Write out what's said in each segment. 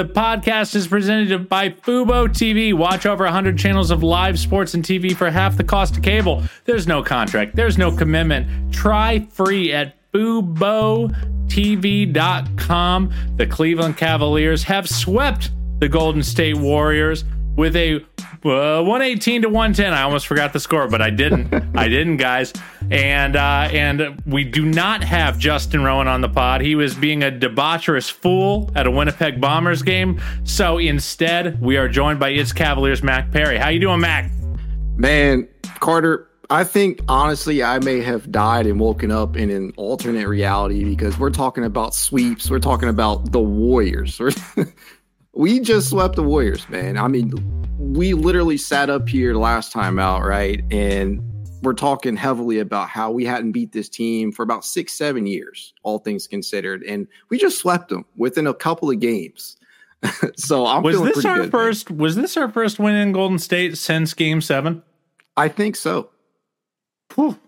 The podcast is presented by Fubo TV. Watch over 100 channels of live sports and TV for half the cost of cable. There's no contract, there's no commitment. Try free at FuboTV.com. The Cleveland Cavaliers have swept the Golden State Warriors with a uh, 118 to 110. I almost forgot the score, but I didn't. I didn't, guys. And uh, and we do not have Justin Rowan on the pod. He was being a debaucherous fool at a Winnipeg Bombers game. So instead, we are joined by its Cavaliers Mac Perry. How you doing, Mac? Man, Carter, I think honestly, I may have died and woken up in an alternate reality because we're talking about sweeps. We're talking about the Warriors. we just swept the Warriors, man. I mean, we literally sat up here last time out, right? And we're talking heavily about how we hadn't beat this team for about six, seven years, all things considered. And we just swept them within a couple of games. so I'm was this our good, first? Man. Was this our first win in Golden State since Game Seven? I think so. Whew.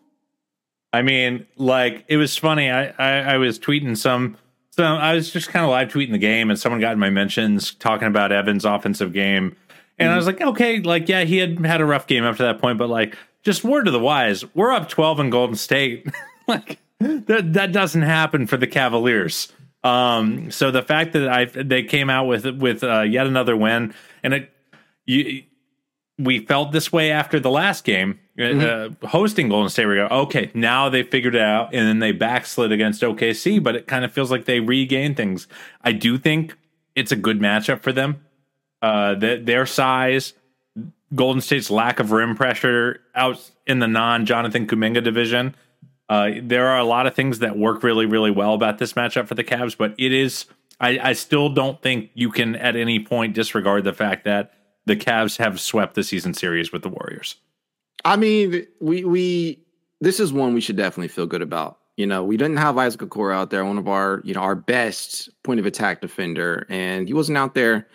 I mean, like it was funny. I, I, I was tweeting some so I was just kind of live tweeting the game, and someone got in my mentions talking about Evans' offensive game, and mm-hmm. I was like, okay, like yeah, he had had a rough game up to that point, but like just word to the wise, we're up twelve in Golden State, like that that doesn't happen for the Cavaliers. Um, so the fact that I they came out with with uh, yet another win, and it you we felt this way after the last game uh, mm-hmm. uh, hosting Golden State. We go, okay, now they figured it out, and then they backslid against OKC, but it kind of feels like they regained things. I do think it's a good matchup for them. Uh, their size, Golden State's lack of rim pressure out in the non Jonathan Kuminga division. Uh, there are a lot of things that work really, really well about this matchup for the Cavs, but it is. I, I still don't think you can at any point disregard the fact that the Cavs have swept the season series with the Warriors. I mean, we we this is one we should definitely feel good about. You know, we didn't have Isaac Okoro out there, one of our, you know, our best point of attack defender, and he wasn't out there.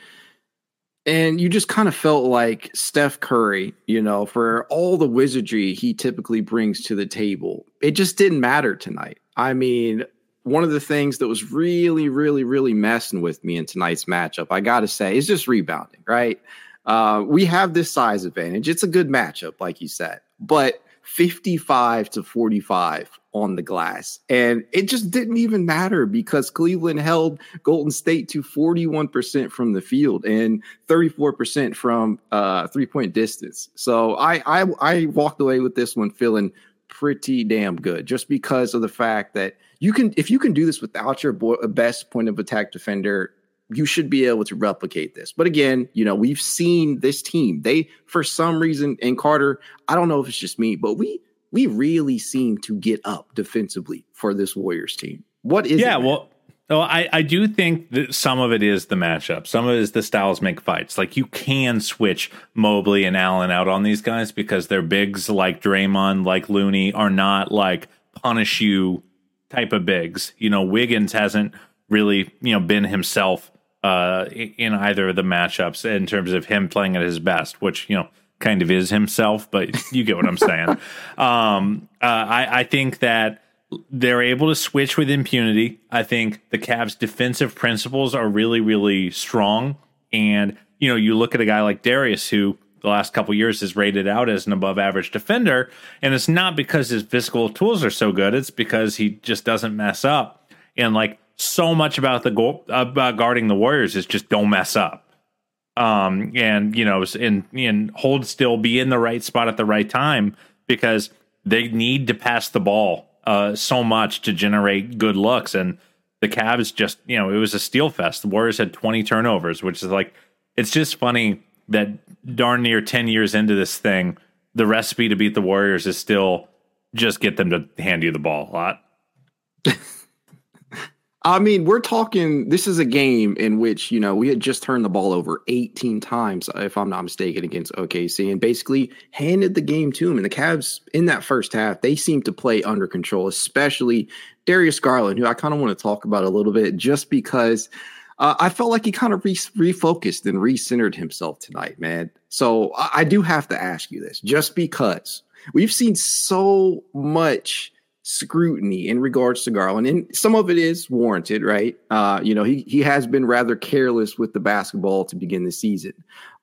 And you just kind of felt like Steph Curry, you know, for all the wizardry he typically brings to the table. It just didn't matter tonight. I mean, one of the things that was really, really, really messing with me in tonight's matchup, I got to say, is just rebounding, right? Uh, we have this size advantage. It's a good matchup, like you said, but 55 to 45 on the glass. And it just didn't even matter because Cleveland held Golden State to 41% from the field and 34% from uh, three point distance. So I, I, I walked away with this one feeling pretty damn good just because of the fact that you can, if you can do this without your best point of attack defender, you should be able to replicate this. But again, you know, we've seen this team. They, for some reason, and Carter, I don't know if it's just me, but we we really seem to get up defensively for this Warriors team. What is yeah, it, well, well, I, I do think that some of it is the matchup. Some of it is the styles make fights. Like you can switch Mobley and Allen out on these guys because their bigs like Draymond, like Looney, are not like punish you type of bigs. You know, Wiggins hasn't really, you know, been himself uh, in either of the matchups in terms of him playing at his best, which you know kind of is himself, but you get what I'm saying. Um, uh, I, I think that they're able to switch with impunity. I think the Cavs' defensive principles are really, really strong. And you know, you look at a guy like Darius, who the last couple years is rated out as an above average defender, and it's not because his physical tools are so good; it's because he just doesn't mess up. And like so much about the goal about guarding the Warriors is just don't mess up. Um, and you know, and and hold still, be in the right spot at the right time because they need to pass the ball uh, so much to generate good looks. And the Cavs just, you know, it was a steal fest. The Warriors had 20 turnovers, which is like, it's just funny that darn near 10 years into this thing, the recipe to beat the Warriors is still just get them to hand you the ball a lot. I mean, we're talking. This is a game in which you know we had just turned the ball over 18 times, if I'm not mistaken, against OKC, and basically handed the game to him. And the Cavs in that first half, they seemed to play under control, especially Darius Garland, who I kind of want to talk about a little bit, just because uh, I felt like he kind of re- refocused and recentered himself tonight, man. So I-, I do have to ask you this, just because we've seen so much scrutiny in regards to Garland, and some of it is warranted, right? Uh, you know, he he has been rather careless with the basketball to begin the season.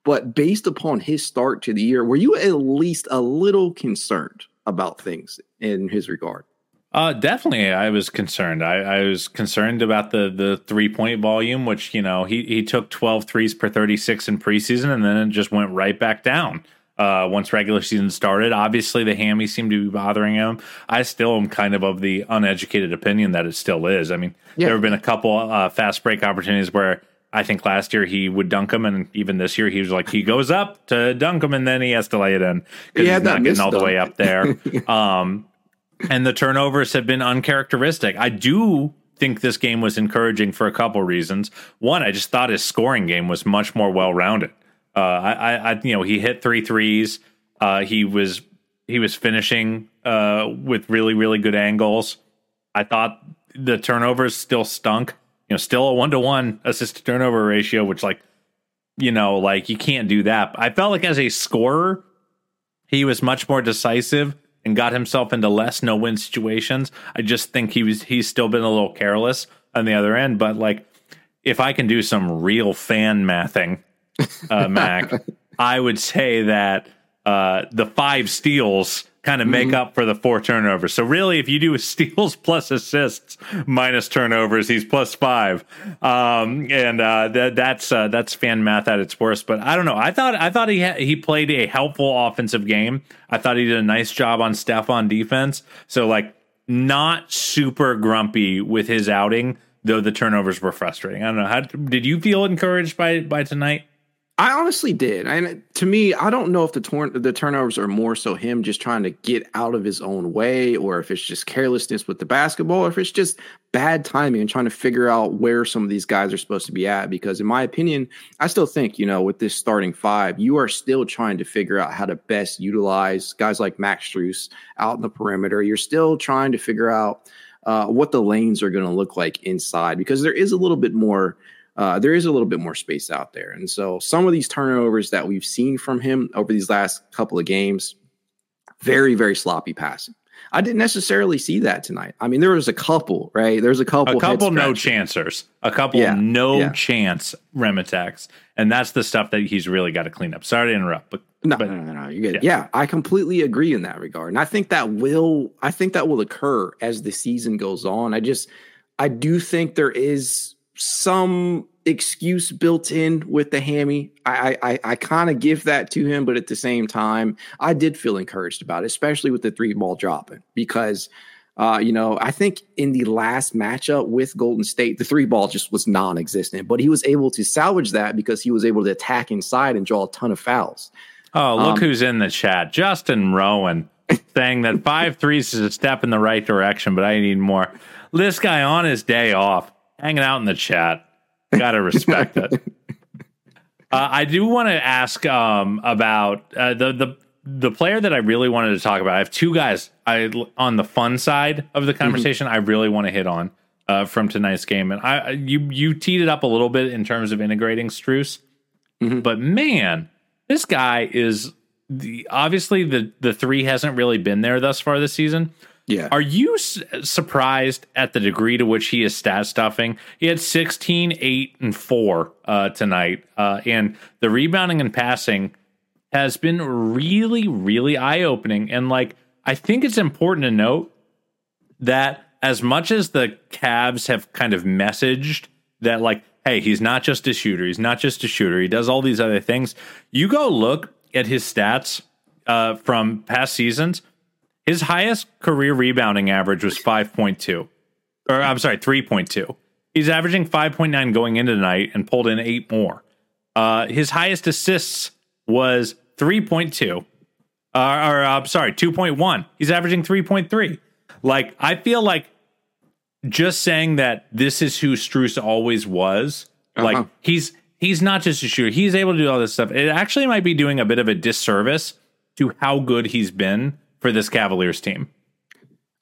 But based upon his start to the year, were you at least a little concerned about things in his regard? Uh, definitely, I was concerned. I, I, was concerned about the the three point volume, which you know he he took 12 threes per 36 in preseason, and then it just went right back down uh, once regular season started. Obviously, the hammy seemed to be bothering him. I still am kind of of the uneducated opinion that it still is. I mean, yeah. there have been a couple uh, fast break opportunities where I think last year he would dunk him, and even this year he was like he goes up to dunk him, and then he has to lay it in because he's not getting all dunk. the way up there. um, and the turnovers have been uncharacteristic. I do think this game was encouraging for a couple reasons. One, I just thought his scoring game was much more well rounded. Uh, I, I, you know, he hit three threes. Uh, he was he was finishing uh, with really really good angles. I thought the turnovers still stunk. You know, still a one to one assist to turnover ratio, which like you know, like you can't do that. I felt like as a scorer, he was much more decisive and got himself into less no win situations. I just think he was he's still been a little careless on the other end. But like, if I can do some real fan mathing uh, Mac, I would say that uh, the five steals kind of make mm-hmm. up for the four turnovers. So really, if you do steals plus assists minus turnovers, he's plus five, um, and uh, that, that's uh, that's fan math at its worst. But I don't know. I thought I thought he ha- he played a helpful offensive game. I thought he did a nice job on Steph on defense. So like, not super grumpy with his outing, though the turnovers were frustrating. I don't know. How did you feel encouraged by by tonight? I honestly did, and to me, I don't know if the the turnovers are more so him just trying to get out of his own way, or if it's just carelessness with the basketball, or if it's just bad timing and trying to figure out where some of these guys are supposed to be at. Because in my opinion, I still think you know with this starting five, you are still trying to figure out how to best utilize guys like Max Strus out in the perimeter. You're still trying to figure out uh, what the lanes are going to look like inside because there is a little bit more uh, there is a little bit more space out there. And so some of these turnovers that we've seen from him over these last couple of games, very, very sloppy passing. I didn't necessarily see that tonight. I mean, there was a couple, right? There's a couple, a couple no chancers, a couple yeah, no yeah. chance rim attacks, and that's the stuff that he's really got to clean up. Sorry to interrupt, but no, but, no, no, no, you're good. Yeah. yeah, I completely agree in that regard, and I think that will, I think that will occur as the season goes on. I just, I do think there is some excuse built in with the hammy. I I, I kind of give that to him, but at the same time, I did feel encouraged about it, especially with the three ball dropping because. Uh, you know, I think in the last matchup with Golden State, the three ball just was non existent, but he was able to salvage that because he was able to attack inside and draw a ton of fouls. Oh, look um, who's in the chat. Justin Rowan saying that five threes is a step in the right direction, but I need more. This guy on his day off hanging out in the chat. Gotta respect it. Uh, I do want to ask um, about uh, the the the player that I really wanted to talk about. I have two guys I on the fun side of the mm-hmm. conversation. Mm-hmm. I really want to hit on uh, from tonight's game, and I you you teed it up a little bit in terms of integrating Strus, mm-hmm. but man, this guy is the obviously the the three hasn't really been there thus far this season. Yeah. Are you surprised at the degree to which he is stat stuffing? He had 16, 8, and 4 uh, tonight. Uh, and the rebounding and passing has been really, really eye opening. And like, I think it's important to note that as much as the Cavs have kind of messaged that, like, hey, he's not just a shooter, he's not just a shooter, he does all these other things. You go look at his stats uh, from past seasons his highest career rebounding average was 5.2. Or I'm sorry, 3.2. He's averaging 5.9 going into tonight and pulled in eight more. Uh, his highest assists was 3.2. Uh, or I'm sorry, 2.1. He's averaging 3.3. Like, I feel like just saying that this is who Strus always was, uh-huh. like he's he's not just a shooter. He's able to do all this stuff. It actually might be doing a bit of a disservice to how good he's been for this Cavaliers team?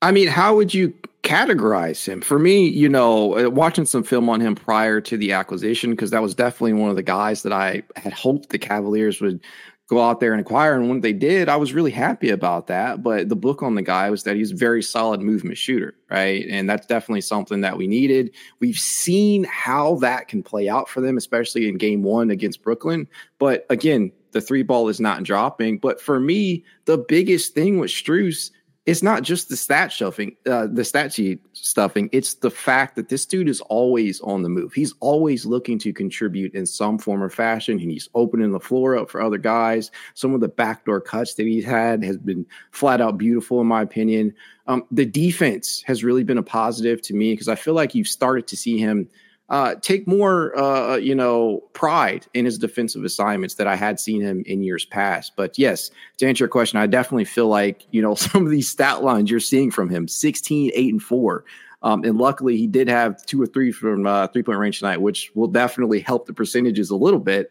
I mean, how would you categorize him? For me, you know, uh, watching some film on him prior to the acquisition, because that was definitely one of the guys that I had hoped the Cavaliers would go out there and acquire. And when they did, I was really happy about that. But the book on the guy was that he's a very solid movement shooter, right? And that's definitely something that we needed. We've seen how that can play out for them, especially in game one against Brooklyn. But again, the three ball is not dropping. But for me, the biggest thing with Strus it's not just the stat stuffing, uh, the stat sheet stuffing. It's the fact that this dude is always on the move. He's always looking to contribute in some form or fashion, and he's opening the floor up for other guys. Some of the backdoor cuts that he's had has been flat out beautiful, in my opinion. Um, the defense has really been a positive to me because I feel like you've started to see him uh, take more, uh, you know, pride in his defensive assignments that I had seen him in years past. But yes, to answer your question, I definitely feel like, you know, some of these stat lines you're seeing from him 16, 8, and 4. Um, and luckily, he did have two or three from uh, three point range tonight, which will definitely help the percentages a little bit.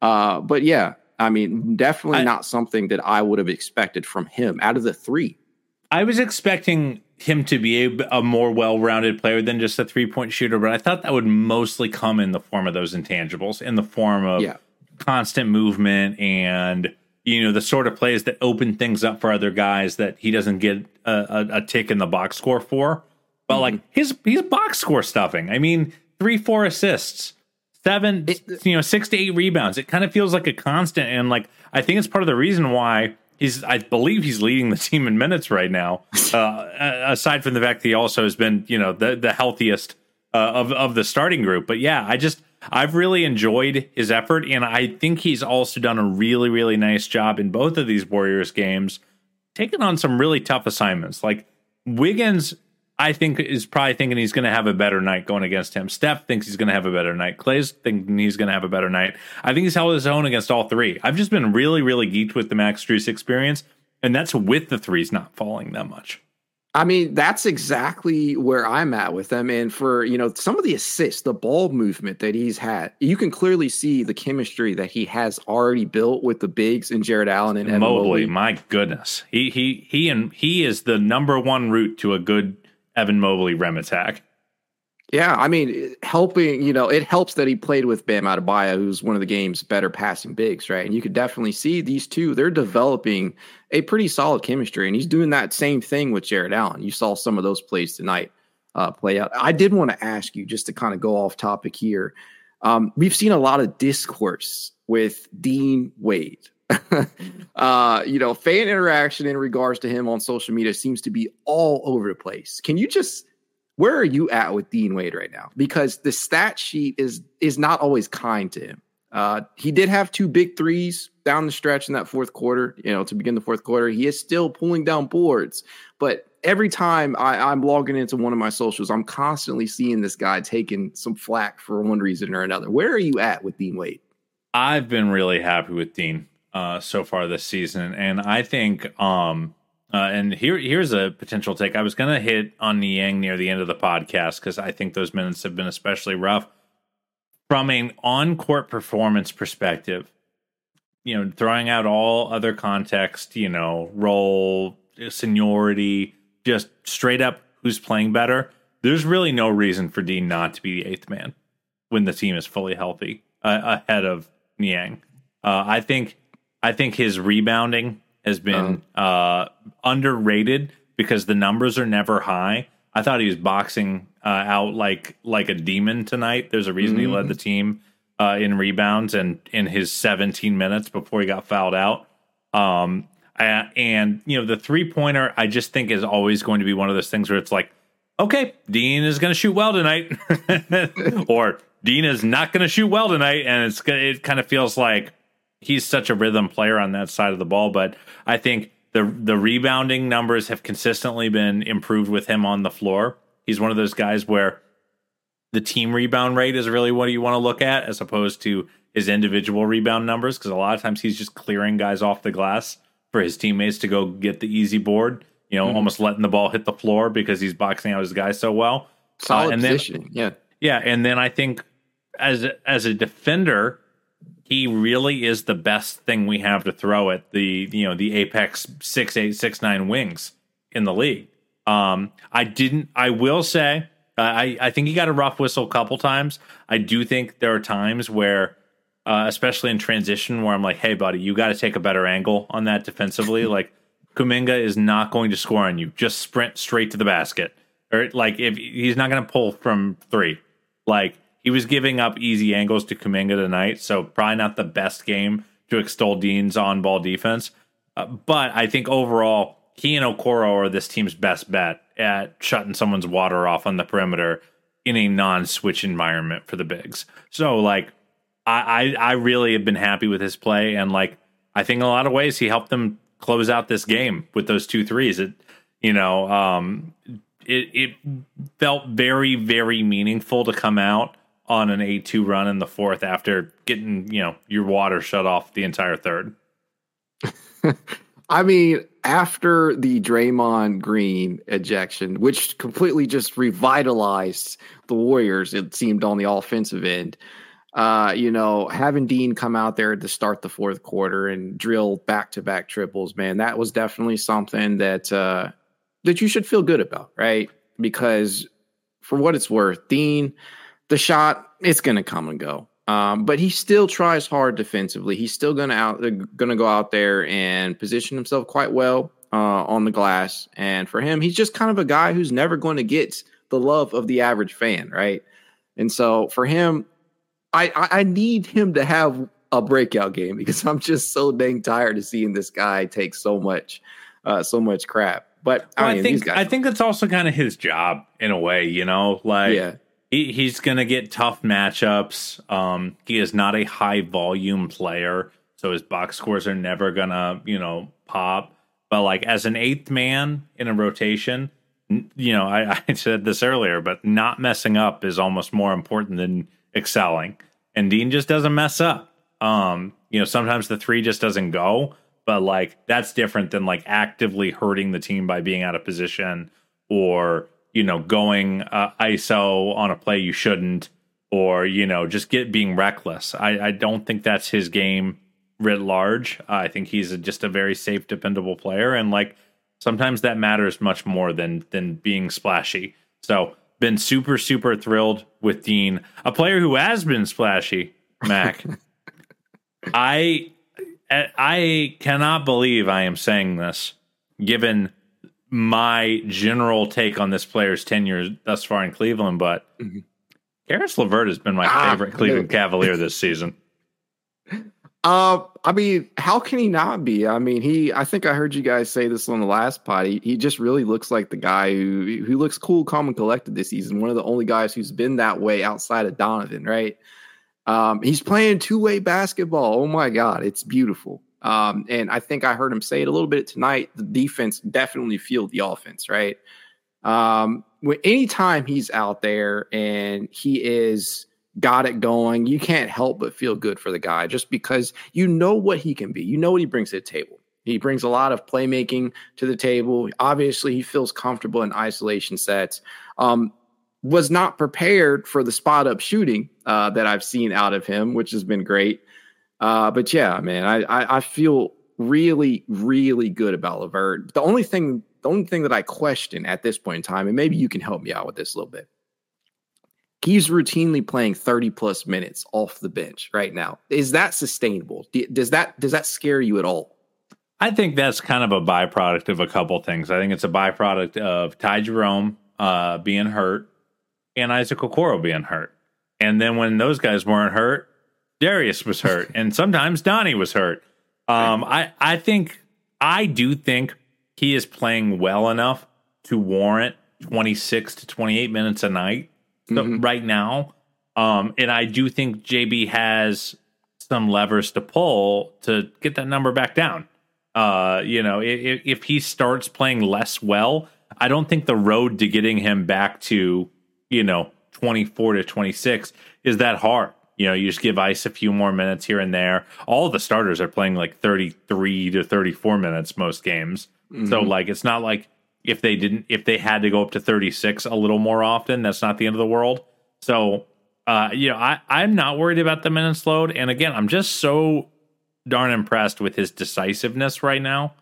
Uh, but yeah, I mean, definitely I, not something that I would have expected from him out of the three. I was expecting him to be a, a more well-rounded player than just a three-point shooter, but I thought that would mostly come in the form of those intangibles, in the form of yeah. constant movement and you know the sort of plays that open things up for other guys that he doesn't get a, a, a tick in the box score for. But mm-hmm. like his his box score stuffing, I mean, three four assists, seven it, you know six to eight rebounds. It kind of feels like a constant, and like I think it's part of the reason why He's, I believe, he's leading the team in minutes right now. Uh, aside from the fact that he also has been, you know, the the healthiest uh, of of the starting group. But yeah, I just I've really enjoyed his effort, and I think he's also done a really really nice job in both of these Warriors games, taking on some really tough assignments. Like Wiggins I think is probably thinking he's going to have a better night going against him. Steph thinks he's going to have a better night. Klay's thinking he's going to have a better night. I think he's held his own against all three. I've just been really, really geeked with the Max Strus experience, and that's with the threes not falling that much. I mean, that's exactly where I'm at with them. And for, you know, some of the assists, the ball movement that he's had, you can clearly see the chemistry that he has already built with the bigs and Jarrett Allen and. Mobley. My goodness. He he he and he is the number one route to a good Evan Mobley rem attack. Yeah, I mean, helping, you know, it helps that he played with Bam Adebayo, who's one of the game's better passing bigs, right? And you could definitely see these two, they're developing a pretty solid chemistry. And he's doing that same thing with Jarrett Allen. You saw some of those plays tonight uh, play out. I did want to ask you, just to kind of go off topic here. Um, we've seen a lot of discourse with Dean Wade. uh, you know, fan interaction in regards to him on social media seems to be all over the place. Can you just where are you at with Dean Wade right now? Because the stat sheet is is not always kind to him. Uh, he did have two big threes down the stretch in that fourth quarter. You know, to begin the fourth quarter, he is still pulling down boards. But every time I, I'm logging into one of my socials, I'm constantly seeing this guy taking some flack for one reason or another. Where are you at with Dean Wade? I've been really happy with Dean uh, so far this season, and I think um, uh, and here here's a potential take. I was gonna hit on Niang near the end of the podcast because I think those minutes have been especially rough. From an on court performance perspective, you know, throwing out all other context, you know, role, seniority, just straight up who's playing better. There's really no reason for Dean not to be the eighth man when the team is fully healthy uh, ahead of Niang. Uh, I think I think his rebounding has been uh uh, underrated because the numbers are never high. I thought he was boxing uh, out like like a demon tonight. There's a reason mm-hmm. he led the team uh, in rebounds and in his 17 minutes before he got fouled out. Um, I, and you know the three pointer, I just think is always going to be one of those things where it's like, okay, Dean is going to shoot well tonight, or Dean is not going to shoot well tonight, and it's it kind of feels like he's such a rhythm player on that side of the ball. But I think the the rebounding numbers have consistently been improved with him on the floor. He's one of those guys where the team rebound rate is really what you want to look at as opposed to his individual rebound numbers because a lot of times he's just clearing guys off the glass for his teammates to go get the easy board. You know, mm-hmm. almost letting the ball hit the floor because he's boxing out his guys so well. Solid uh, and positioning, yeah, yeah. And then I think as as a defender, he really is the best thing we have to throw at the you know the apex six eight six nine wings in the league. Um, I didn't. I will say. Uh, I I think he got a rough whistle a couple times. I do think there are times where uh, especially in transition, where I'm like, hey, buddy, you got to take a better angle on that defensively. like, Kuminga is not going to score on you. Just sprint straight to the basket. Or, like, if he's not going to pull from three. Like, he was giving up easy angles to Kuminga tonight. So, probably not the best game to extol Dean's on ball defense. Uh, but I think overall, he and Okoro are this team's best bet at shutting someone's water off on the perimeter in a non-switch environment for the bigs. So like I, I I really have been happy with his play and like I think in a lot of ways he helped them close out this game with those two threes. It you know, um it it felt very, very meaningful to come out on an 8-2 run in the fourth after getting, you know, your water shut off the entire third. I mean, after the Draymond Green ejection, which completely just revitalized the Warriors, it seemed on the offensive end. Uh, you know, having Dean come out there to start the fourth quarter and drill back to back triples, man, that was definitely something that uh, that you should feel good about, right? Because for what it's worth, Dean, the shot, it's gonna come and go. Um, but he still tries hard defensively. He's still gonna out uh, gonna go out there and position himself quite well uh, on the glass. And for him, he's just kind of a guy who's never going to get the love of the average fan, right? And so for him, I, I, I need him to have a breakout game because I'm just so dang tired of seeing this guy take so much, uh, so much crap. But well, I, mean, I think I think that's also kind of his job in a way, you know. Like, yeah he, he's going to get tough matchups. Um, he is not a high volume player, so his box scores are never going to, you know, pop. But like as an eighth man in a rotation, you know, I, I said this earlier, but not messing up is almost more important than excelling. And Dean just doesn't mess up. Um, you know, sometimes the three just doesn't go, but like that's different than like actively hurting the team by being out of position or you know, going uh, ISO on a play you shouldn't, or you know, just get being reckless. I, I don't think that's his game writ large. I think he's a, just a very safe, dependable player, and like sometimes that matters much more than than being splashy. So, been super super thrilled with Dean, a player who has been splashy. Mac, I I cannot believe I am saying this, given my general take on this player's tenure thus far in Cleveland, but mm-hmm. LeVert has been my ah, favorite Cleveland Cavalier this season. Uh, I mean, how can he not be? I mean, he. I think I heard you guys say this on the last pod. He, he just really looks like the guy who who looks cool, calm, and collected this season. One of the only guys who's been that way outside of Donovan, right? Um, he's playing two way basketball. Oh my god, it's beautiful. Um, and I think I heard him say it a little bit tonight. The defense definitely fueled the offense, right? Um, when anytime he's out there and he is got it going, you can't help but feel good for the guy just because you know what he can be. You know what he brings to the table. He brings a lot of playmaking to the table. Obviously, he feels comfortable in isolation sets. Um, was not prepared for the spot up shooting uh, that I've seen out of him, which has been great. Uh, but yeah, man, I, I, I feel really really good about LeVert. The only thing the only thing that I question at this point in time, and maybe you can help me out with this a little bit. He's routinely playing 30 plus minutes off the bench right now. Is that sustainable? Does that does that scare you at all? I think that's kind of a byproduct of a couple things. I think it's a byproduct of Ty Jerome uh, being hurt and Isaac Okoro being hurt. And then when those guys weren't hurt, Darius was hurt, and sometimes Donnie was hurt. Um, I I think I do think he is playing well enough to warrant 26 to 28 minutes a night mm-hmm. right now. Um, and I do think JB has some levers to pull to get that number back down. Uh, you know, if, if he starts playing less well, I don't think the road to getting him back to, you know, 24 to 26 is that hard. You know, you just give Ice a few more minutes here and there. All the starters are playing like 33 to 34 minutes most games. Mm-hmm. So like it's not like if they didn't if they had to go up to 36 a little more often, that's not the end of the world. So uh, you know, I, I'm not worried about the minutes load. And again, I'm just so darn impressed with his decisiveness right now.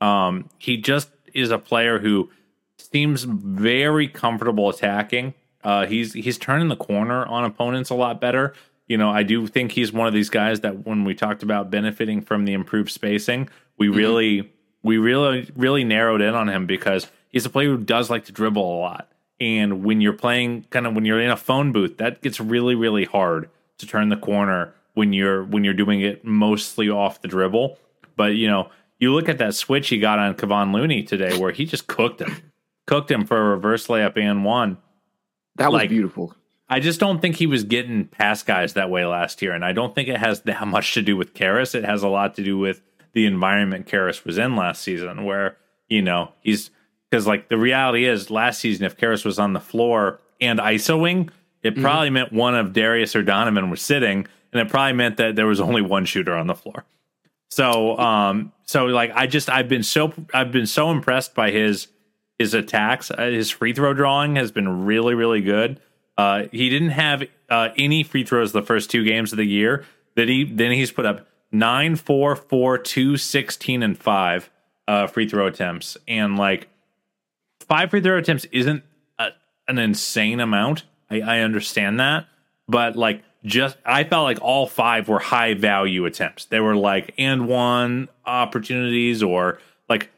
Um, he just is a player who seems very comfortable attacking. Uh, he's he's turning the corner on opponents a lot better You know, I do think he's one of these guys that when we talked about benefiting from the improved spacing, we mm-hmm. really, we really, really narrowed in on him because he's a player who does like to dribble a lot. And when you're playing, kind of when you're in a phone booth, that gets really, really hard to turn the corner when you're when you're doing it mostly off the dribble. But you know, you look at that switch he got on Kevon Looney today, where he just cooked him, cooked him for a reverse layup and one. That was like, beautiful. I just don't think he was getting past guys that way last year, and I don't think it has that much to do with Caris. It has a lot to do with the environment Caris was in last season, where you know he's because like the reality is last season if Caris was on the floor and ISOing, it mm-hmm. probably meant one of Darius or Donovan was sitting, and it probably meant that there was only one shooter on the floor. So, um, so like I just I've been so I've been so impressed by his his attacks. Uh, his free throw drawing has been really really good. Uh, he didn't have uh, any free throws the first two games of the year. That he then he's put up nine, four, four, two, 16, and five uh, free throw attempts, and like five free throw attempts isn't a, an insane amount. I, I understand that, but like just I felt like all five were high value attempts. They were like and one opportunities or like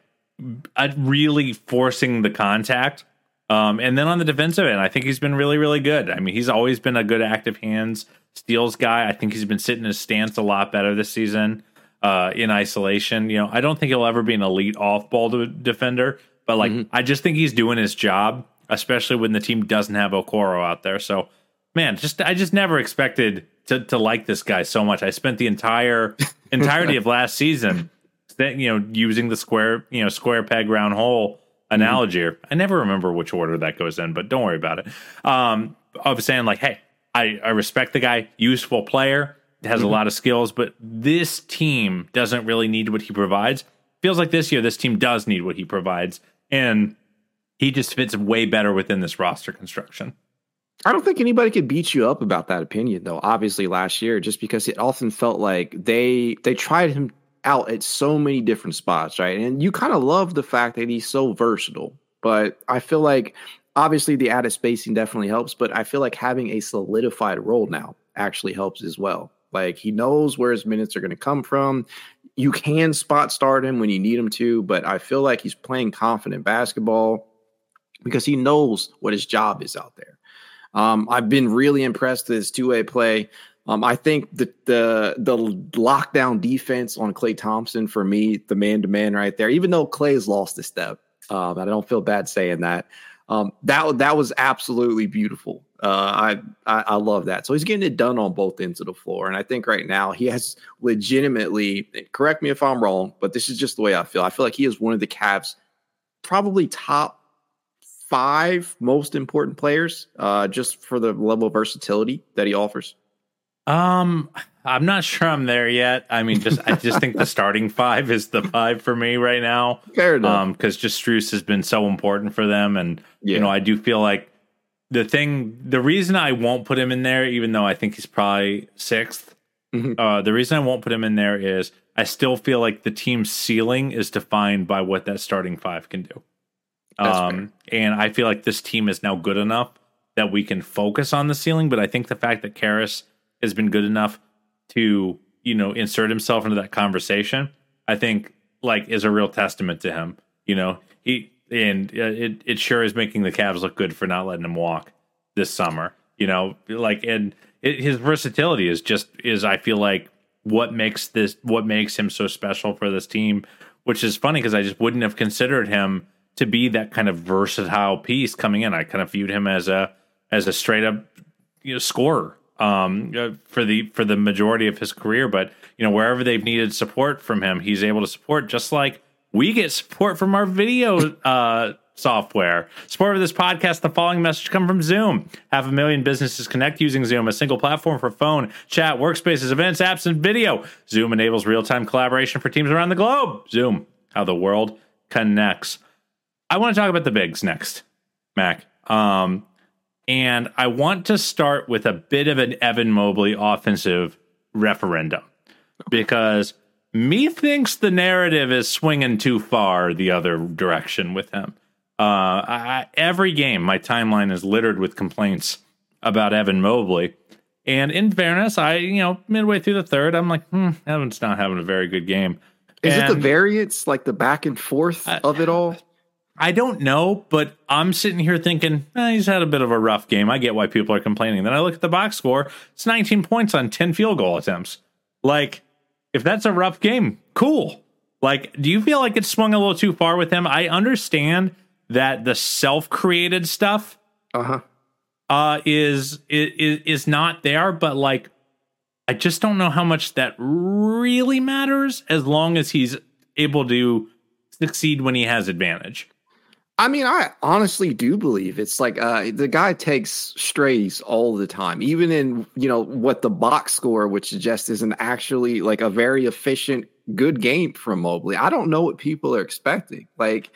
really forcing the contact. Um, and then on the defensive end, I think he's been really, really good. I mean, he's always been a good active hands steals guy. I think he's been sitting his stance a lot better this season uh, in isolation. You know, I don't think he'll ever be an elite off ball defender, but like mm-hmm. I just think he's doing his job, especially when the team doesn't have Okoro out there. So man, just I just never expected to to like this guy so much. I spent the entire entirety of last season, you know, using the square you know square peg round hole analogy. Mm-hmm. I never remember which order that goes in, but don't worry about it. Um, of saying like, hey, I I respect the guy, useful player, has mm-hmm. a lot of skills, but this team doesn't really need what he provides. Feels like this year, this team does need what he provides, and he just fits way better within this roster construction. I don't think anybody could beat you up about that opinion, though. Obviously, last year, just because it often felt like they they tried him out at so many different spots, right? And you kind of love the fact that he's so versatile. But I feel like obviously the added spacing definitely helps, but I feel like having a solidified role now actually helps as well. Like he knows where his minutes are going to come from. You can spot start him when you need him to, but I feel like he's playing confident basketball because he knows what his job is out there. Um, I've been really impressed with his two way play. Um, I think the, the the lockdown defense on Klay Thompson for me, the man to man right there. Even though Klay's lost a step, um, I don't feel bad saying that. Um, that that was absolutely beautiful. Uh, I, I, I love that. So he's getting it done on both ends of the floor, and I think right now he has legitimately. Correct me if I'm wrong, but this is just the way I feel. I feel like he is one of the Cavs' probably top five most important players, uh, just for the level of versatility that he offers? Um, I'm not sure I'm there yet. I mean, just I just think the starting five is the five for me right now. Fair enough. Um, because just Strus has been so important for them, and yeah. you know, I do feel like the thing, the reason I won't put him in there, even though I think he's probably 6th mm-hmm. uh, the reason I won't put him in there is I still feel like the team's ceiling is defined by what that starting five can do. Um, and I feel like this team is now good enough that we can focus on the ceiling. But I think the fact that Caris has been good enough to, you know, insert himself into that conversation, I think like is a real testament to him. You know, he and uh, it it sure is making the Cavs look good for not letting him walk this summer. You know, like and it, his versatility is just is I feel like what makes this what makes him so special for this team. Which is funny because I just wouldn't have considered him to be that kind of versatile piece coming in. I kind of viewed him as a as a straight up you know scorer um, uh, for the for the majority of his career. But you know wherever they've needed support from him, he's able to support just like we get support from our video uh, software. Support for this podcast. The following message come from Zoom. Half a million businesses connect using Zoom, a single platform for phone, chat, workspaces, events, apps, and video. Zoom enables real time collaboration for teams around the globe. Zoom, how the world connects. I want to talk about the bigs next, Mac. Um, and I want to start with a bit of an Evan Mobley offensive referendum because me thinks the narrative is swinging too far the other direction with him. Uh, I, every game, my timeline is littered with complaints about Evan Mobley, And in fairness, I you know midway through the third, I'm like, hmm, Evan's not having a very good game. Is And it the variance, like the back and forth of it all? I don't know, but I'm sitting here thinking eh, he's had a bit of a rough game. I get why people are complaining. Then I look at the box score; it's 19 points on 10 field goal attempts. Like, if that's a rough game, cool. Like, do you feel like it swung a little too far with him? I understand that the self-created stuff Uh huh. uh is is is not there but like i just don't know how much that really matters as long as he's able to succeed when he has advantage I mean, I honestly do believe it's like uh, the guy takes strays all the time, even in you know what the box score, which suggests isn't actually like a very efficient, good game from Mobley. I don't know what people are expecting. Like,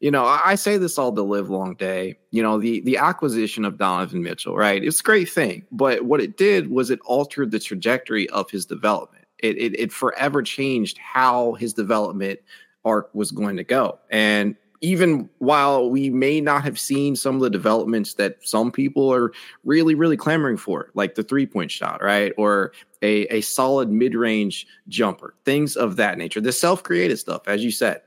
you know, I, I say this all the live long day. You know, the the acquisition of Donovan Mitchell, right? It's a great thing, but what it did was it altered the trajectory of his development. It it, it forever changed how his development arc was going to go, and even while we may not have seen some of the developments that some people are really, really clamoring for, like the three point shot, right? Or a, a solid mid range jumper, things of that nature. The self created stuff, as you said,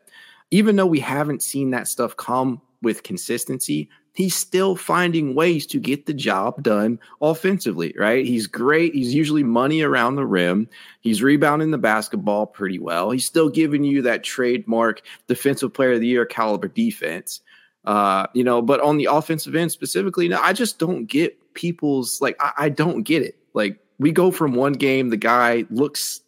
even though we haven't seen that stuff come with consistency, he's still finding ways to get the job done offensively, right? He's great. He's usually money around the rim. He's rebounding the basketball pretty well. He's still giving you that trademark defensive player of the year caliber defense. Uh, you know, but on the offensive end specifically, no, I just don't get people's like I, I don't get it. Like we go from one game, the guy looks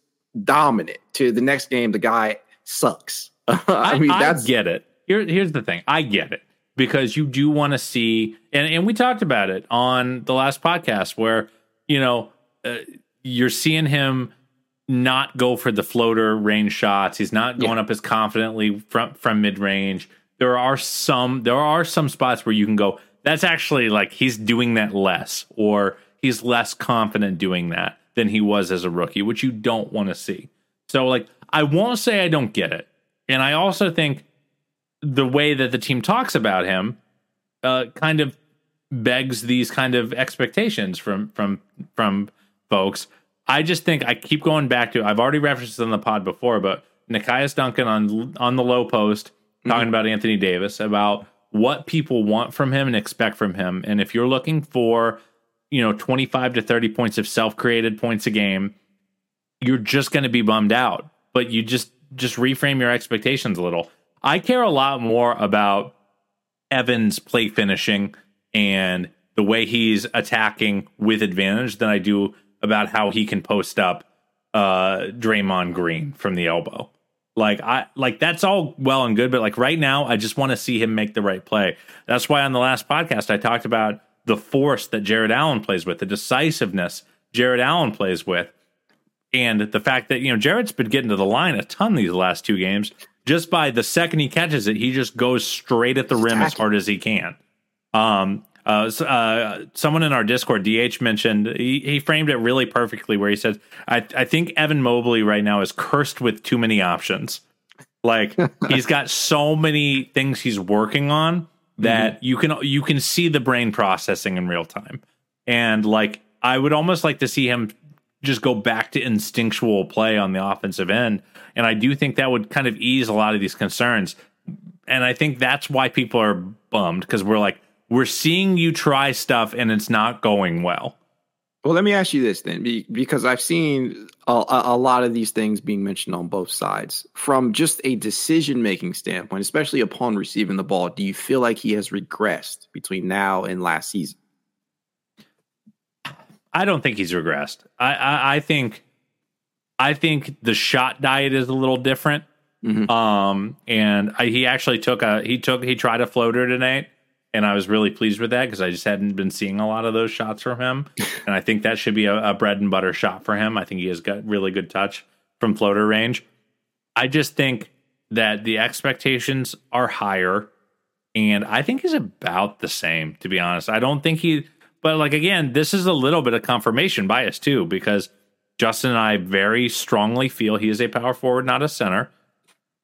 dominant to the next game, the guy sucks. I, mean, that's get it Here, here's the thing i get it because you do want to see and, and we talked about it on the last podcast where you know uh, you're seeing him not go for the floater range shots. He's not going up as confidently from from mid range there are some there are some spots where you can go that's actually like he's doing that less or he's less confident doing that than he was as a rookie which you don't want to see. So like i won't say i don't get it. And i also think the way that the team talks about him uh, kind of begs these kind of expectations from from from folks. I just think I keep going back to I've already referenced this on the pod before, but Nekias Duncan on on the Lowe Post talking about Anthony Davis about what people want from him and expect from him. And if you're looking for, you know, 25 to 30 points of self-created points a game, you're just going to be bummed out. But you just just reframe your expectations a little. I care a lot more about Evans' play finishing and the way he's attacking with advantage than I do about how he can post up uh Draymond Green from the elbow. Like I like that's all well and good, but like right now I just want to see him make the right play. That's why on the last podcast I talked about the force that Jarrett Allen plays with, the decisiveness Jarrett Allen plays with, and the fact that you know Jared's been getting to the line a ton these last two games. Just by the second he catches it, he just goes straight at the rim as hard as he can. Um, uh, uh, someone in our Discord, DH mentioned he, he framed it really perfectly, where he said, "I I think Evan Mobley right now is cursed with too many options. Like he's got so many things he's working on that you can you can see the brain processing in real time, and like I would almost like to see him just go back to instinctual play on the offensive end, and I do think that would kind of ease a lot of these concerns and I think that's why people are bummed because we're like we're seeing you try stuff and it's not going well. Well, let me ask you this then, because I've seen a, a lot of these things being mentioned on both sides. From just a decision making standpoint, especially upon receiving the ball, do you feel like he has regressed between now and last season? I don't think he's regressed. I I, I think I think the shot diet is a little different. Mhm. Um, and I, he actually took a he took he tried a floater tonight, and I was really pleased with that because I just hadn't been seeing a lot of those shots from him, and I think that should be a, a bread and butter shot for him. I think he has got really good touch from floater range. I just think that the expectations are higher, and I think he's about the same. To be honest, I don't think he. But like again, this is a little bit of confirmation bias too, because Justin and I very strongly feel he is a power forward, not a center.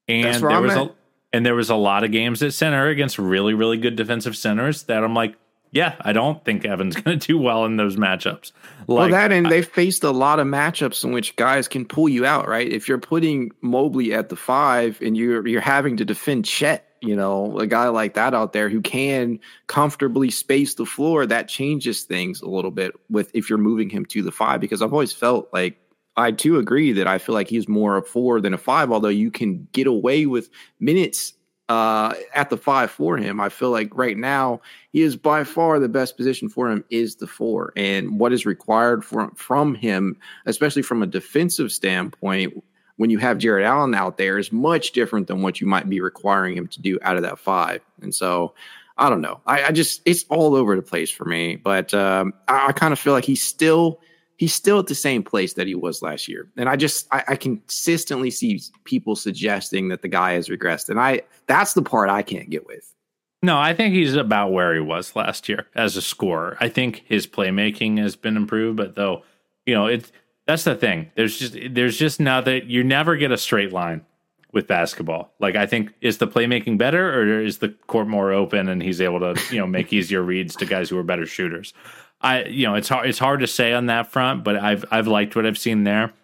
And there was a and there was a lot of games at center against really, really good defensive centers that I'm like, yeah, I don't think Evan's going to do well in those matchups. Like, well, that and they faced a lot of matchups in which guys can pull you out, right? If you're putting Mobley at the five and you're you're having to defend Chet, you know, a guy like that out there who can comfortably space the floor, that changes things a little bit with if you're moving him to the five. Because I've always felt like I too agree that I feel like he's more a four than a five, although you can get away with minutes uh, at the five for him. I feel like right now he is by far the best position for him is the four, and what is required from from him, especially from a defensive standpoint, when you have Jarrett Allen out there, is much different than what you might be requiring him to do out of that five. And so, I don't know. I, I just it's all over the place for me, but um, I, I kind of feel like he's still he's still at the same place that he was last year. And I just I, I, consistently see people suggesting that the guy has regressed. And I that's the part I can't get with. No, I think he's about where he was last year as a scorer. I think his playmaking has been improved, but though, you know, it's that's the thing. There's just there's just now that you never get a straight line with basketball. Like I think is the playmaking better or is the court more open and he's able to, you know, make easier reads to guys who are better shooters. I you know it's hard it's hard to say on that front, but I've I've liked what I've seen there.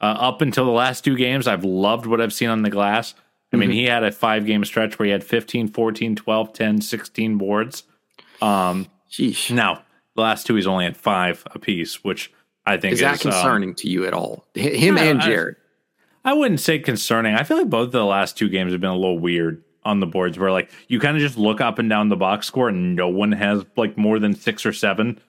Uh, up until the last two games, I've loved what I've seen on the glass. I mean, mm-hmm. he had a five game stretch where he had 15, 14, 12, 10, 16 boards. Um, Sheesh. Now, the last two, he's only at five apiece, which I think is that is, um, concerning um, to you at all? Him and Jarrett. I, I, wouldn't say concerning. I feel like both of the last two games have been a little weird on the boards where like you kind of just look up and down the box score and no one has like more than six or seven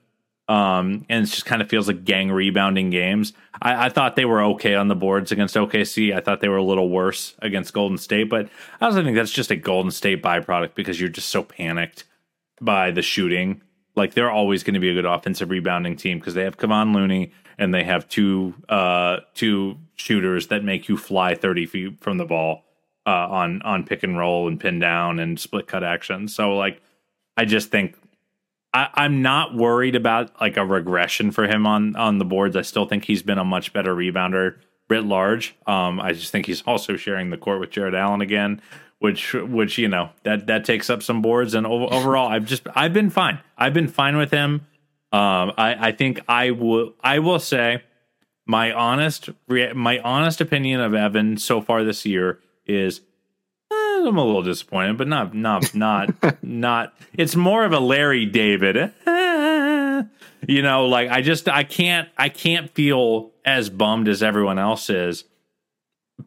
um, and it just kind of feels like gang rebounding games. I, I, thought they were okay on the boards against OKC. I thought they were a little worse against Golden State, but I also think that's just a Golden State byproduct because you're just so panicked by the shooting. Like they're always going to be a good offensive rebounding team because they have Kevon Looney and they have two uh, two shooters that make you fly thirty feet from the ball uh, on on pick and roll and pin down and split cut action. So like I just think I, am not worried about like a regression for him on on the boards. I still think he's been a much better rebounder writ large. Um, I just think he's also sharing the court with Jarrett Allen again, which which you know that that takes up some boards. And overall, I've just I've been fine. I've been fine with him. Um, I I think I will I will say my honest my honest opinion of Evan so far this year is I'm a little disappointed, but not not not not. It's more of a Larry David. you know, like I just I can't I can't feel as bummed as everyone else is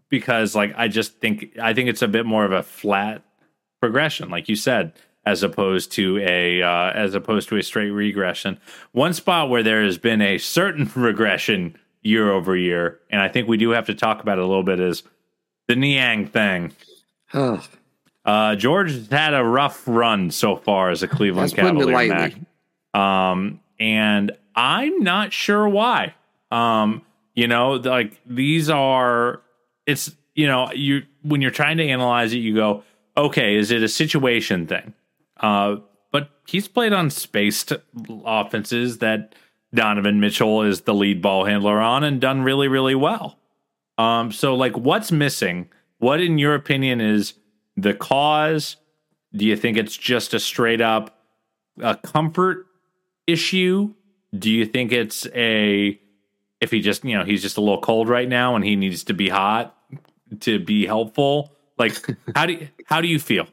because like I just think I think it's a bit more of a flat progression, like you said, as opposed to a uh, as opposed to a straight regression. One spot where there has been a certain regression year over year, and I think we do have to talk about it a little bit is the Niang thing. uh, George has had a rough run so far as a Cleveland Cavalier. Um, and I'm not sure why. Um, you know, like these are it's you know, you when you're trying to analyze it, you go, okay, is it a situation thing? Uh, but he's played on spaced offenses that Donovan Mitchell is the lead ball handler on and done really, really well. Um, so like what's missing what, in your opinion, is the cause? Do you think it's just a straight up a comfort issue? Do you think it's a if he just you know he's just a little cold right now and he needs to be hot to be helpful? Like how do you, how do you feel?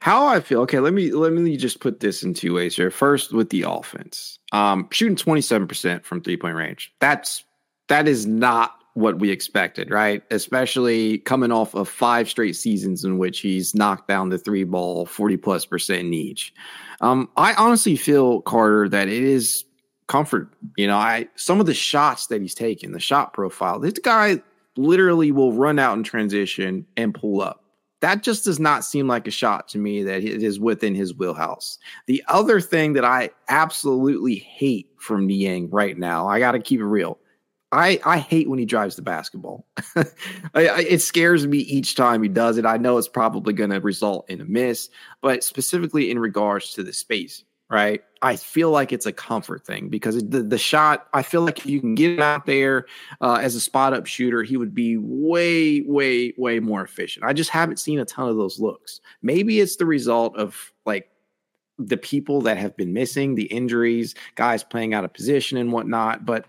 How I feel? Okay, let me let me just put this in two ways here. First, with the offense, um, shooting twenty seven percent from three point range. That's that is not what we expected, right? Especially coming off of five straight seasons in which he's knocked down the three ball 40 plus percent each. Um, I honestly feel, Carter, that it is comfort. You know, I some of the shots that he's taken, the shot profile, this guy literally will run out in transition and pull up. That just does not seem like a shot to me that it is within his wheelhouse. The other thing that I absolutely hate from Niang right now, I got to keep it real I, I hate when he drives the basketball. I, I, it scares me each time he does it. I know it's probably going to result in a miss, but specifically in regards to the space, right? I feel like it's a comfort thing because the, the shot, I feel like if you can get out there uh, as a spot up shooter, he would be way, way, way more efficient. I just haven't seen a ton of those looks. Maybe it's the result of like the people that have been missing, the injuries, guys playing out of position and whatnot. But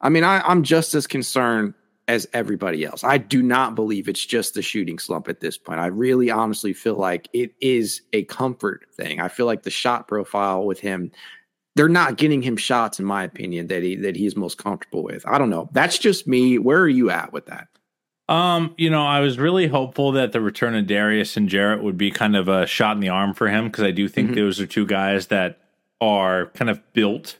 I mean, I, I'm just as concerned as everybody else. I do not believe it's just the shooting slump at this point. I really honestly feel like it is a comfort thing. I feel like the shot profile with him, they're not getting him shots, in my opinion, that he that he's most comfortable with. I don't know. That's just me. Where are you at with that? Um, you know, I was really hopeful that the return of Darius and Jarrett would be kind of a shot in the arm for him because I do think mm-hmm. those are two guys that are kind of built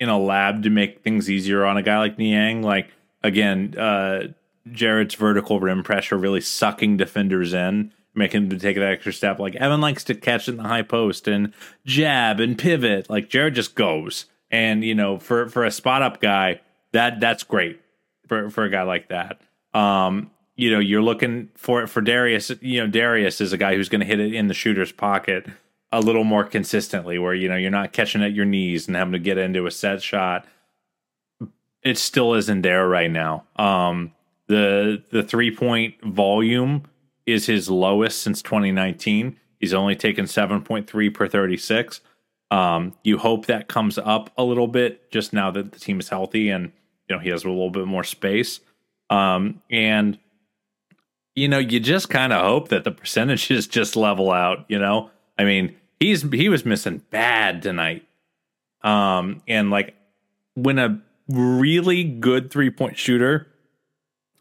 in a lab to make things easier on a guy like Niang. Like again, uh, Jarrett's vertical rim pressure really sucking defenders in, making them take that extra step. Like Evan likes to catch in the high post and jab and pivot. Like Jarrett just goes, and you know, for for a spot up guy, that that's great for for a guy like that. Um, you know, you're looking for it for Darius. You know, Darius is a guy who's going to hit it in the shooter's pocket a little more consistently, where you know you're not catching at your knees and having to get into a set shot. It still isn't there right now. Um, the the three point volume is his lowest since 2019. He's only taken 7.3 per 36. Um, you hope that comes up a little bit just now that the team is healthy and you know he has a little bit more space. Um, and you know, you just kind of hope that the percentages just level out. You know, I mean, he's he was missing bad tonight. Um, and like when a really good three point shooter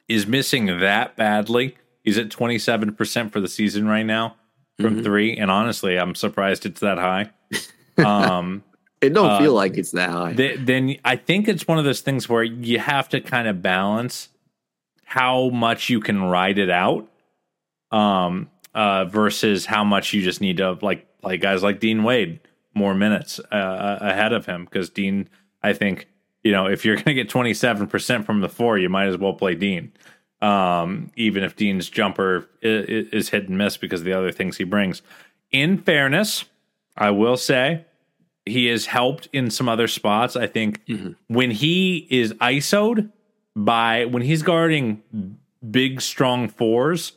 is missing that badly, he's at twenty seven percent for the season right now from mm-hmm. three. And honestly, I'm surprised it's that high. Um, it don't uh, feel like it's that high. Th- then I think it's one of those things where you have to kind of balance how much you can ride it out um uh versus how much you just need to like play guys like Dean Wade more minutes uh, uh ahead of him because Dean I think you know if you're going to get 27% from the four you might as well play Dean um even if Dean's jumper is, is hit and miss because of the other things he brings in fairness I will say he has helped in some other spots I think mm-hmm. when he is isoed by when he's guarding big, strong fours,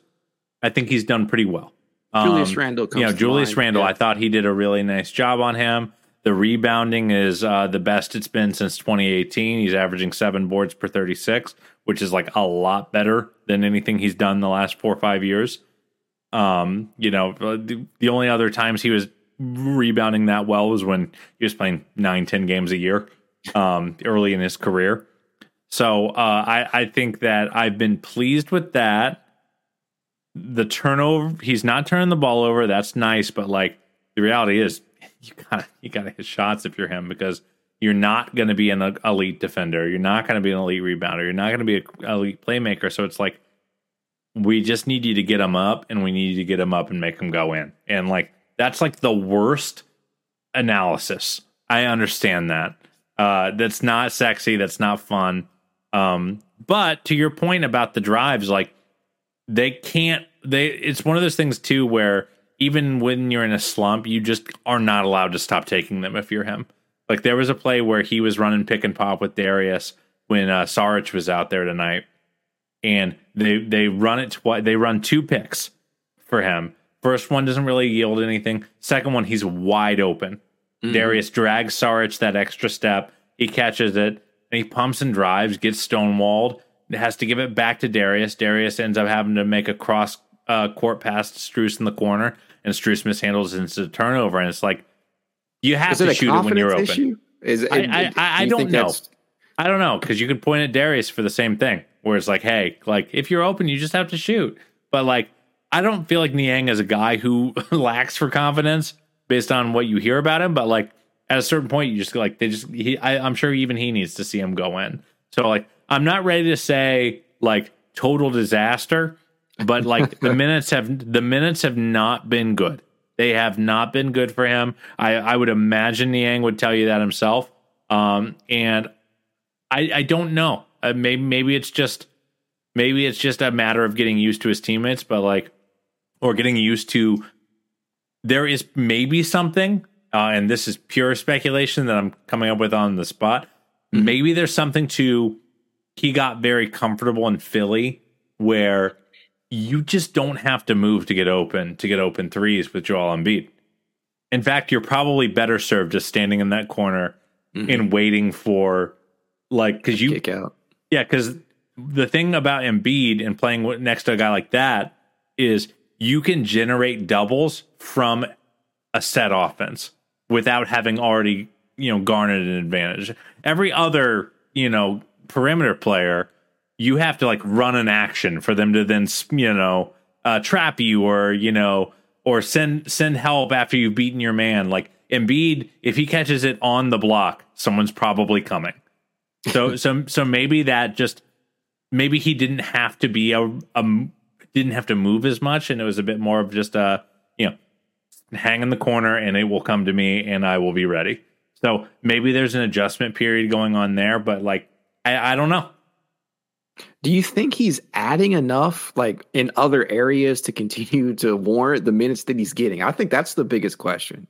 I think he's done pretty well. Julius um, Randle, you know, Julius. Randle. Yeah. I thought he did a really nice job on him. The rebounding is uh, the best it's been since 2018. He's averaging seven boards per 36, which is like a lot better than anything he's done the last four or five years. Um, you know, uh, the, the only other times he was rebounding that well was when he was playing nine, ten games a year um, early in his career. So uh, I, I think that I've been pleased with that. The turnover, he's not turning the ball over. That's nice, but like the reality is, you gotta you gotta hit shots if you're him because you're not going to be an elite defender. You're not going to be an elite rebounder. You're not going to be an elite playmaker. So it's like we just need you to get him up, and we need you to get him up and make him go in. And like that's like the worst analysis. I understand that. Uh, that's not sexy. That's not fun. Um, but to your point about the drives, like they can't. They it's one of those things too where even when you're in a slump, you just are not allowed to stop taking them if you're him. Like there was a play where he was running pick and pop with Darius when uh, Saric was out there tonight, and they they run it twice. They run two picks for him. First one doesn't really yield anything. Second one, he's wide open. Mm-hmm. Darius drags Saric that extra step. He catches it and he pumps and drives, gets stonewalled, has to give it back to Darius. Darius ends up having to make a cross uh, court pass to Strus in the corner, and Strus mishandles into a turnover. And it's like you have to shoot it when you're open. Issue? Is it, I, I, I, I don't know. I don't know because you could point at Darius for the same thing, where it's like, hey, like if you're open, you just have to shoot. But like, I don't feel like Niang is a guy who lacks for confidence based on what you hear about him. But like, at a certain point, you just like they just. He, I, I'm sure even he needs to see him go in. So like, I'm not ready to say like total disaster, but like the minutes have the minutes have not been good. They have not been good for him. I, I would imagine Niang would tell you that himself. Um, and I, I don't know. Uh, maybe maybe it's just maybe it's just a matter of getting used to his teammates, but like or getting used to there is maybe something uh, and this is pure speculation that I'm coming up with on the spot. Mm-hmm. Maybe there's something to he got very comfortable in Philly where you just don't have to move to get open to get open threes with Joel Embiid. In fact, you're probably better served just standing in that corner mm-hmm. and waiting for like because you kick out. Yeah, because the thing about Embiid and playing next to a guy like that is you can generate doubles from a set offense without having already you know garnered an advantage. Every other you know perimeter player, you have to like run an action for them to then you know uh, trap you or you know or send send help after you've beaten your man. Like Embiid, if he catches it on the block, someone's probably coming. So so so maybe that just maybe he didn't have to be a, a didn't have to move as much, and it was a bit more of just a you know hang in the corner and it will come to me and I will be ready. So maybe there's an adjustment period going on there, but like I, I don't know. Do you think he's adding enough like in other areas to continue to warrant the minutes that he's getting? I think that's the biggest question.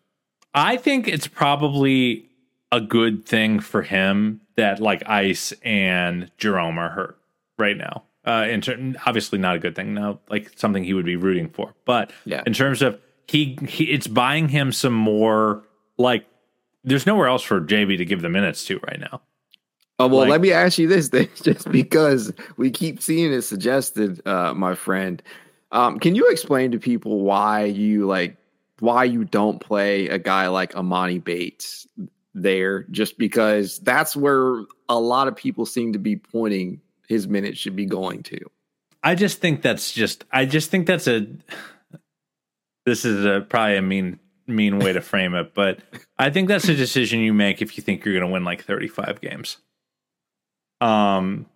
I think it's probably a good thing for him that like Ice and Jerome are hurt right now. Uh, in ter- obviously not a good thing. No, like something he would be rooting for. But yeah. in terms of he, he, it's buying him some more. Like, there's nowhere else for JB to give the minutes to right now. Oh well, like, let me ask you this then, just because we keep seeing it suggested, uh, my friend. Um, can you explain to people why you like why you don't play a guy like Emoni Bates there? Just because that's where a lot of people seem to be pointing his minutes should be going to. I just think that's just. I just think that's a. This is a probably a mean mean way to frame it, but I think that's a decision you make if you think you're going to win like 35 games. Um,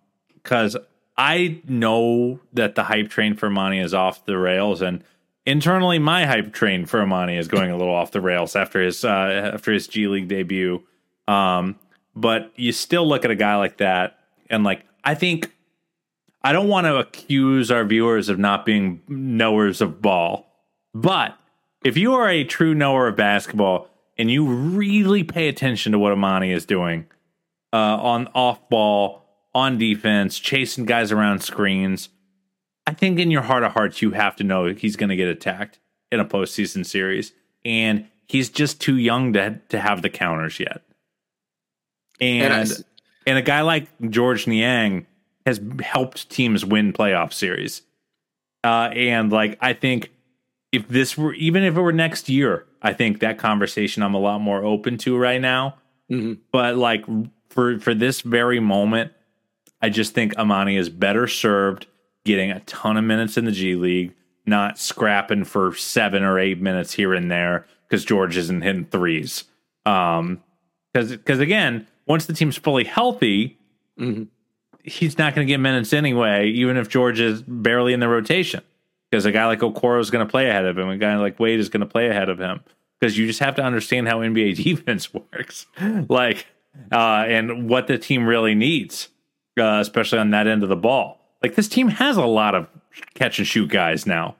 because I know that the hype train for Emoni is off the rails, and internally, my hype train for Emoni is going a little off the rails after his uh, after his G League debut. Um, but you still look at a guy like that, and like I think I don't want to accuse our viewers of not being knowers of ball, but if you are a true knower of basketball and you really pay attention to what Emoni is doing uh, on off ball, on defense, chasing guys around screens, I think in your heart of hearts you have to know he's going to get attacked in a postseason series, and he's just too young to to have the counters yet. And and, and a guy like George Niang has helped teams win playoff series. Uh, and like I think if this were even if it were next year, I think that conversation I'm a lot more open to right now. Mm-hmm. But like for for this very moment, I just think Emoni is better served getting a ton of minutes in the G League, not scrapping for seven or eight minutes here and there because George isn't hitting threes. Um, because because again, once the team's fully healthy, mm-hmm. he's not going to get minutes anyway, even if George is barely in the rotation because a guy like Okoro is going to play ahead of him. A guy like Wade is going to play ahead of him because you just have to understand how NBA defense works, like, uh, and what the team really needs, uh, especially on that end of the ball. Like this team has a lot of catch and shoot guys now.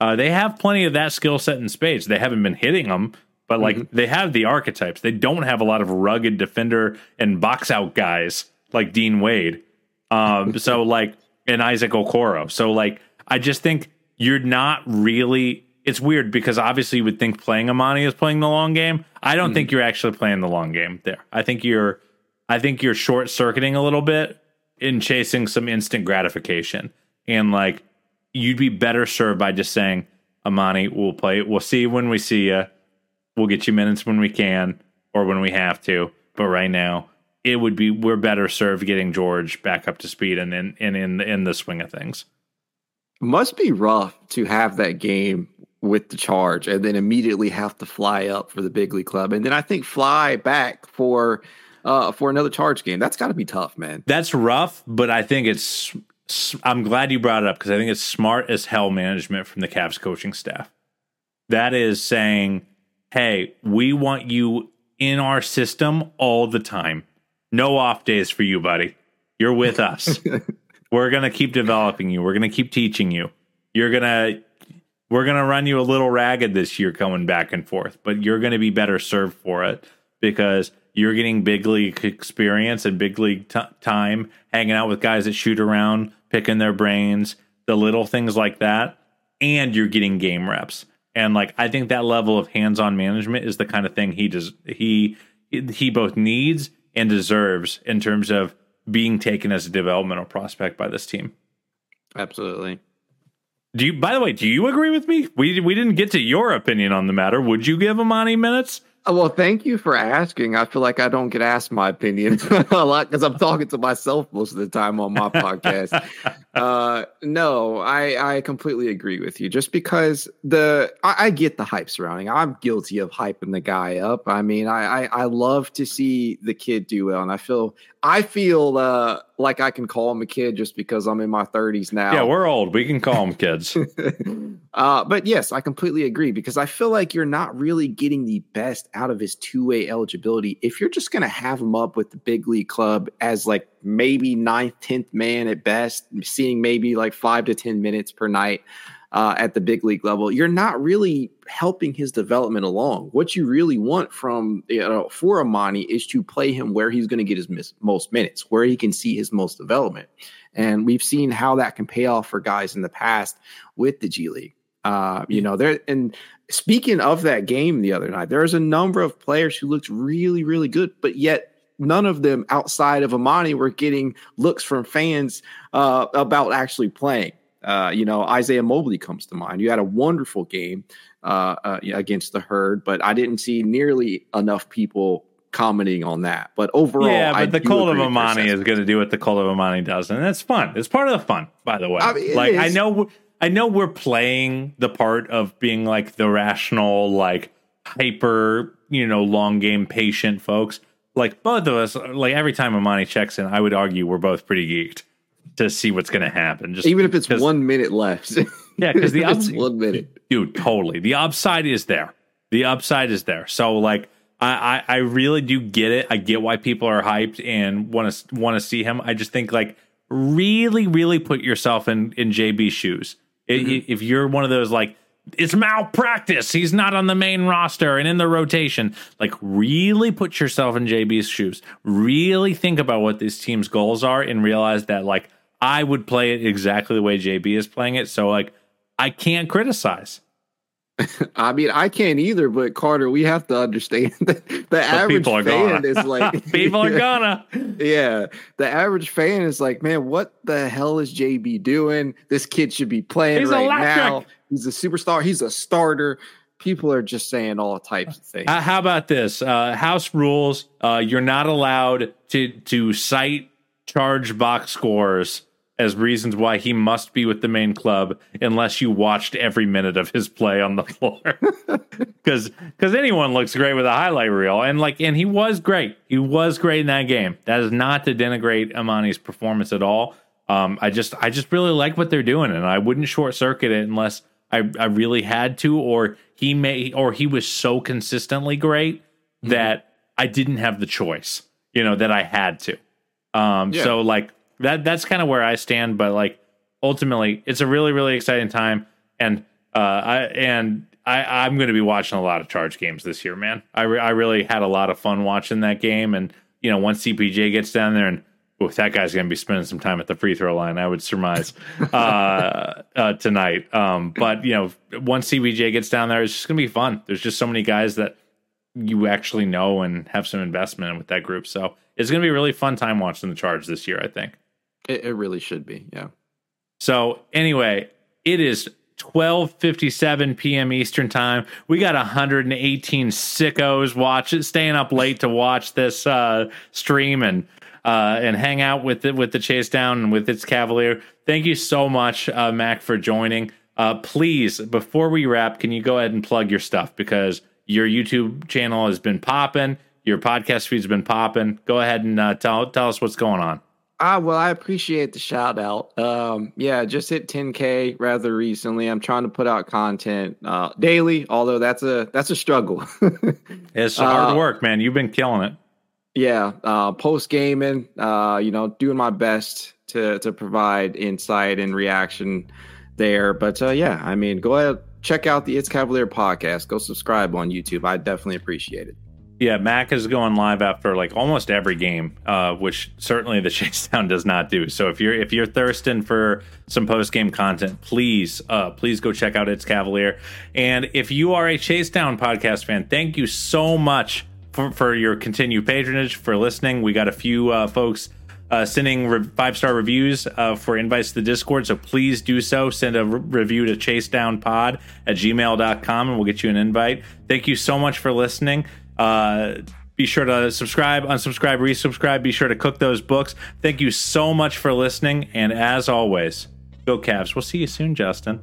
Uh, they have plenty of that skill set in spades. They haven't been hitting them, but like mm-hmm. they have the archetypes. They don't have a lot of rugged defender and box out guys like Dean Wade. Um, so like and Isaac Okoro. So like I just think you're not really. It's weird because obviously you would think playing Emoni is playing the long game. I don't mm-hmm. think you're actually playing the long game there. I think you're, I think you're short circuiting a little bit in chasing some instant gratification, and like you'd be better served by just saying, Emoni, we'll play. We'll see when we see you. We'll get you minutes when we can or when we have to. But right now, it would be we're better served getting George back up to speed and in and in in the swing of things must be rough to have that game with the charge and then immediately have to fly up for the big league club and then I think fly back for uh for another charge game. That's got to be tough, man. That's rough, but I think it's I'm glad you brought it up because I think it's smart as hell management from the Cavs coaching staff. That is saying, "Hey, we want you in our system all the time. No off days for you, buddy. You're with us." We're gonna keep developing you. We're gonna keep teaching you. You're gonna we're gonna run you a little ragged this year, coming back and forth, but you're gonna be better served for it because you're getting big league experience and big league t- time, hanging out with guys that shoot around, picking their brains, the little things like that, and you're getting game reps. And like I think that level of hands-on management is the kind of thing he does he he both needs and deserves in terms of being taken as a developmental prospect by this team. Absolutely. Do you by the way, do you agree with me? We we didn't get to your opinion on the matter. Would you give Emoni minutes? Uh, well, thank you for asking. I feel like I don't get asked my opinion a lot because I'm talking to myself most of the time on my podcast. Uh, no, I I completely agree with you. Just because the I, I, get the hype surrounding. I'm guilty of hyping the guy up. I mean, I, I I love to see the kid do well, and I feel I feel uh, like I can call him a kid just because I'm in my 30s now. Yeah, we're old. We can call them kids. uh, but yes, I completely agree because I feel like you're not really getting the best out of his two way eligibility if you're just to have him up with the big league club as like maybe ninth, 10th man at best, seeing maybe like five to 10 minutes per night uh, at the big league level, you're not really helping his development along. What you really want from you know for Emoni is to play him where he's going to get his mis- most minutes, where he can see his most development. And we've seen how that can pay off for guys in the past with the G League. Uh, you know, there and speaking of that game the other night, there was a number of players who looked really, really good, but yet none of them outside of Emoni were getting looks from fans uh, about actually playing. Uh, you know, Isaiah Mobley comes to mind. You had a wonderful game uh, uh, against the herd, but I didn't see nearly enough people commenting on that. But overall, yeah, but I the Cult of Emoni is going to do what the Cult of Emoni does, and that's fun. It's part of the fun, by the way. I mean, like. I know, I know we're playing the part of being like the rational, like hyper, you know, long game patient folks. Like both of us, like every time Emoni checks in, I would argue we're both pretty geeked to see what's going to happen. Just even if it's one minute left. yeah, because the ups- one minute, dude, totally. The upside is there. The upside is there. So like, I, I, I really do get it. I get why people are hyped and want to want to see him. I just think like really, really put yourself in in JB's shoes. Mm-hmm. If you're one of those like it's malpractice. He's not on the main roster and in the rotation. Like, really put yourself in JB's shoes. Really think about what this team's goals are and realize that, like, I would play it exactly the way JB is playing it. So like I can't criticize. I mean, I can't either, but Carter, we have to understand that the average fan gonna. is like people are gonna. Yeah. The average fan is like, man, what the hell is JB doing? This kid should be playing He's right now. He's a superstar. He's a starter. People are just saying all types of things. Uh, how about this? Uh, house rules. Uh, you're not allowed to to cite charge box scores as reasons why he must be with the main club unless you watched every minute of his play on the floor. Cuz cuz anyone looks great with a highlight reel and like and he was great. He was great in that game. That is not to denigrate Emoni's performance at all. Um, I just I just really like what they're doing and I wouldn't short circuit it unless I I really had to or he may or he was so consistently great mm-hmm. that I didn't have the choice, you know, that I had to. Um, yeah. so like that that's kind of where I stand. But like ultimately, it's a really really exciting time, and uh, I and I I'm going to be watching a lot of charge games this year, man. I re- I really had a lot of fun watching that game, and you know once CPJ gets down there and. Ooh, that guy's going to be spending some time at the free throw line, I would surmise uh, uh, tonight. Um, but you know, once CPJ gets down there, it's just going to be fun. There's just so many guys that you actually know and have some investment with that group. So it's going to be a really fun time watching the Charge this year. I think. It, it really should be, yeah. So anyway, it is 12:57 p.m. Eastern Time. We got 118 sickos watching, staying up late to watch this uh, stream and uh, and hang out with it with the chase down and with its Cavalier. Thank you so much, uh, Mack, for joining. Uh, please, before we wrap, can you go ahead and plug your stuff because your YouTube channel has been popping, your podcast feed's been popping. Go ahead and uh, tell tell us what's going on. Ah, well, I appreciate the shout out. Um, yeah, just hit 10k rather recently. I'm trying to put out content uh, daily, although that's a that's a struggle. it's hard uh, work, man. You've been killing it. Yeah, uh, post gaming, uh, you know, doing my best to to provide insight and reaction there. But uh, yeah, I mean, go ahead check out the It's Cavalier podcast. Go subscribe on YouTube. I definitely appreciate it. Yeah, Mack is going live after like almost every game, uh, which certainly the Chasedown does not do. So if you're if you're thirsting for some post game content, please uh, please go check out It's Cavalier. And if you are a Chasedown podcast fan, thank you so much for, for your continued patronage for listening. We got a few uh, folks uh, sending re- five star reviews uh, for invites to the Discord. So please do so. Send a re- review to chasedownpod at gmail.com and we'll get you an invite. Thank you so much for listening. Uh, be sure to subscribe, unsubscribe, resubscribe. Be sure to cook those books. Thank you so much for listening. And as always, go Cavs. We'll see you soon, Justin.